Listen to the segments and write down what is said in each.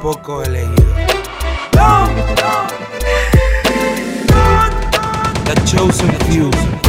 poco elegido. The chosen few.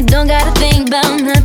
we don't gotta think about nothing.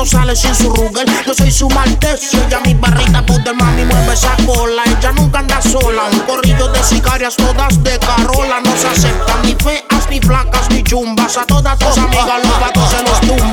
no sale sin su Ruger. Yo soy su maltecio, ella mi barrita pues, puta, mami mueve esa cola. Ella nunca anda sola, un corrillo de sicarias todas de Carola. No se aceptan ni feas, ni flacas, ni chumbas. A todas tus amigas los patos se los tumban.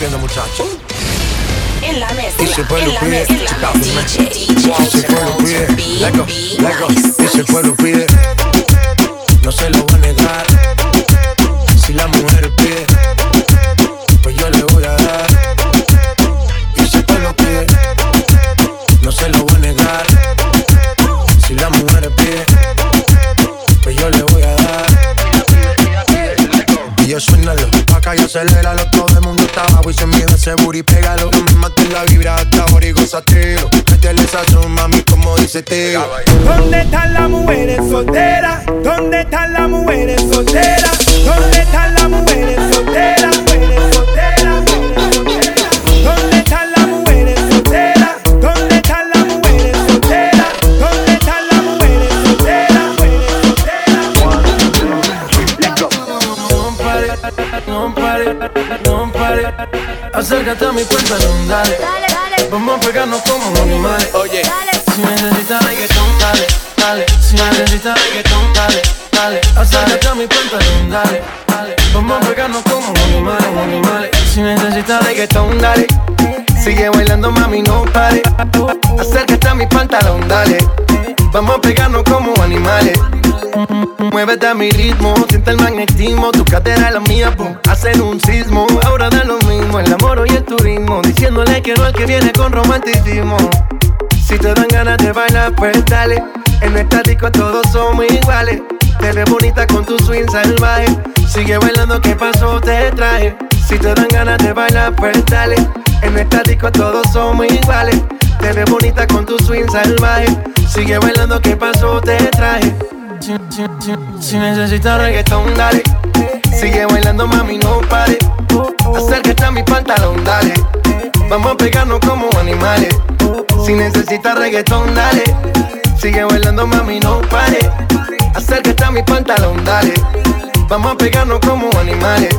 Rompiendo, muchachos. En la mezcla, Y se puede en la pide, se puede pide, lego, lego. Y el Nice. pueblo pide, no se lo yo suénalo, acá y aceléralo Todo el mundo está abajo y se mide ese booty, pégalo No me mates la vibra hasta ahora y gozatelo Métele sazón, mami, como dice Teo ¿Dónde están las mujeres solteras? ¿Dónde están las mujeres solteras? ¿Dónde están las mujeres solteras? Mujeres solteras, mujeres solteras. A mi cuenta, no, dale. Vamos a pegarnos como animales. Oye, si necesitas reggaetón, dale, dale. Si necesitas reggaetón, dale, dale. Acércate a mi cuenta, no, dale, dale. Vamos a pegarnos como animales, animales. Si necesitas reggaetón, dale. Sigue bailando, mami, no pare. Acércate a mi pantalón, dale. Vamos a pegarnos como animales. Muévete a mi ritmo, siente el magnetismo. Tu cadera es la mía, pum, hacen un sismo. Ahora da lo mismo, el amor. Diciéndole que no al que viene con romanticismo. Si te dan ganas de bailar, pues dale. En esta disco todos somos iguales. Te ves bonita con tu swing salvaje. Sigue bailando, ¿qué pasó? Te traje. Si te dan ganas de bailar, pues dale. En esta disco todos somos iguales. Te ves bonita con tu swing salvaje. Sigue bailando, ¿qué pasó? Te traje. Si, si, si, si necesitas reggaetón, dale. Sigue bailando, mami, no pare. Acércate a mi pantalón, dale. Vamos a pegarnos como animales. Si necesitas reggaetón, dale. Sigue bailando, mami, no pare. Acércate a mi pantalón, dale. Vamos a pegarnos como animales.